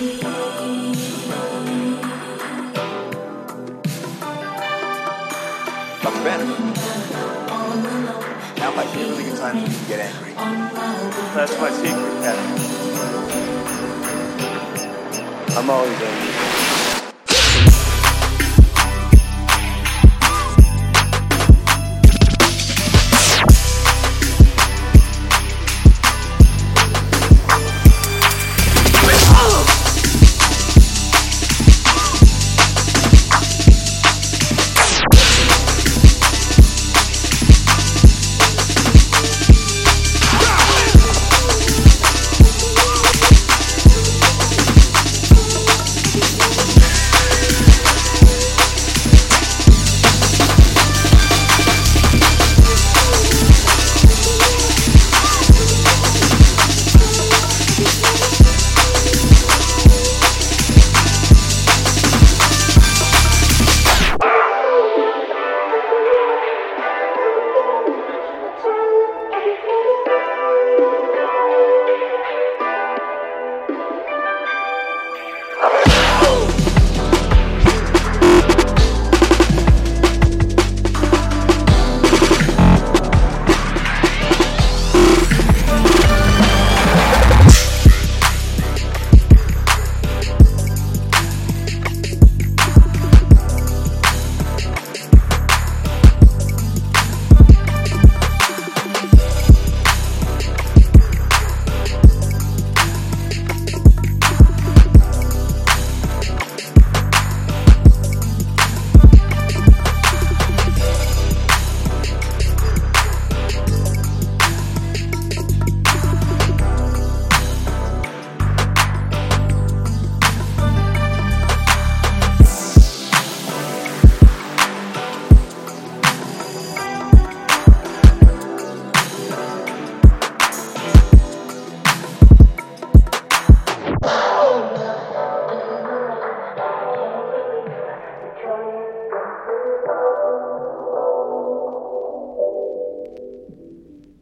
Now really good to get angry. That's my secret, Kevin. I'm always angry.